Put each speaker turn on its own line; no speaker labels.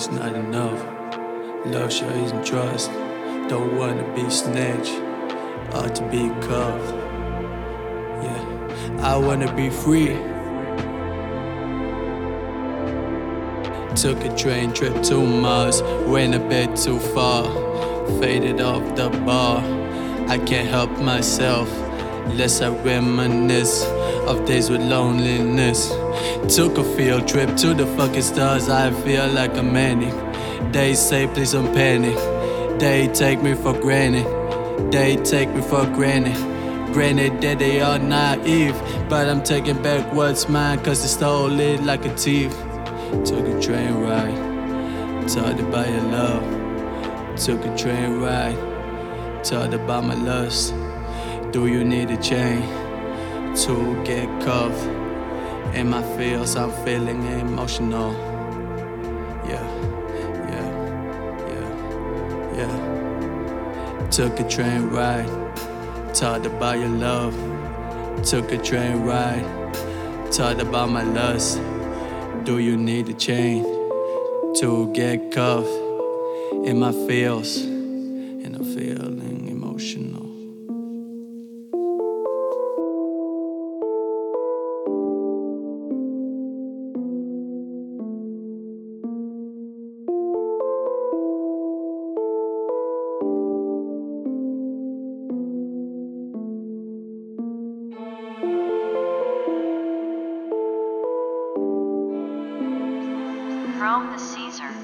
is not enough. Love sure isn't trust. Don't wanna be snatched or to be cuffed. Yeah, I wanna be free. Took a train trip to Mars, went a bit too far, faded off the bar. I can't help myself, lest I reminisce of days with loneliness. Took a field trip to the fucking stars, I feel like a manic. They say please don't panic, they take me for granted, they take me for granted. Granted that they are naive, but I'm taking back what's mine, cause they stole it like a thief. Took a train ride, taught about your love. Took a train ride, taught about my lust. Do you need a chain to get cuffed? In my feels, I'm feeling emotional. Yeah, yeah, yeah, yeah. Took a train ride, talked about your love. Took a train ride, talked about my lust. Do you need a chain to get cuffed? In my feels, I'm feeling emotional. Chrome DaCesar.